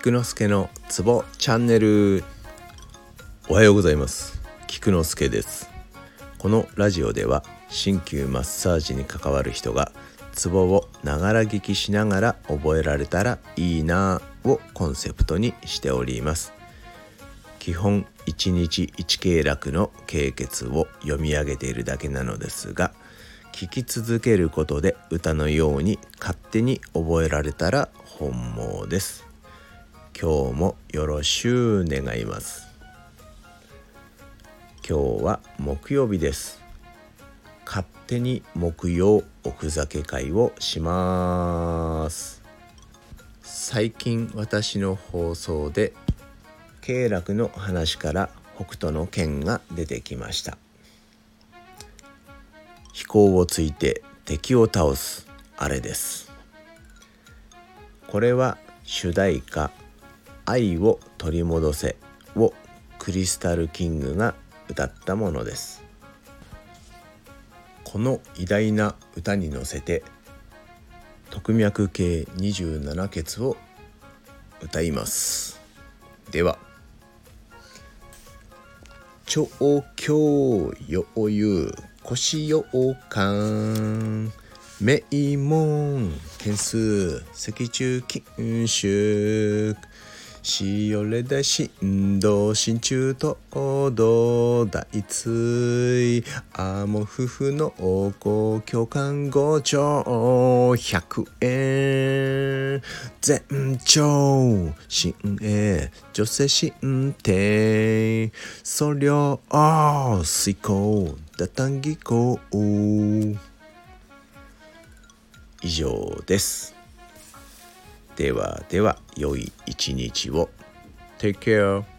菊之助のツボチャンネル。おはようございます。菊之助です。このラジオでは鍼灸マッサージに関わる人がツボをながら聞きしながら覚えられたらいいなぁをコンセプトにしております。基本1日1経絡の経血を読み上げているだけなのですが聞き続けることで歌のように勝手に覚えられたら本望です。今日もよろしゅう願います。今日は木曜日です。勝手に木曜おふざけ会をします。最近私の放送で経絡の話から北斗の剣が出てきました。飛行をついて敵を倒すあれです。これは主題歌「愛を取り戻せ」をクリスタルキングが歌ったものです。この偉大な歌に乗せて特脈系27節を歌います。では「超強余裕腰ようかん名門件数脊柱筋腫しおれだ振動心中と道大椎アモ夫婦の王公共感五兆100円全長新鋭女性心定そりょう遂行打単技巧以上です。ではでは良い一日を。Take care.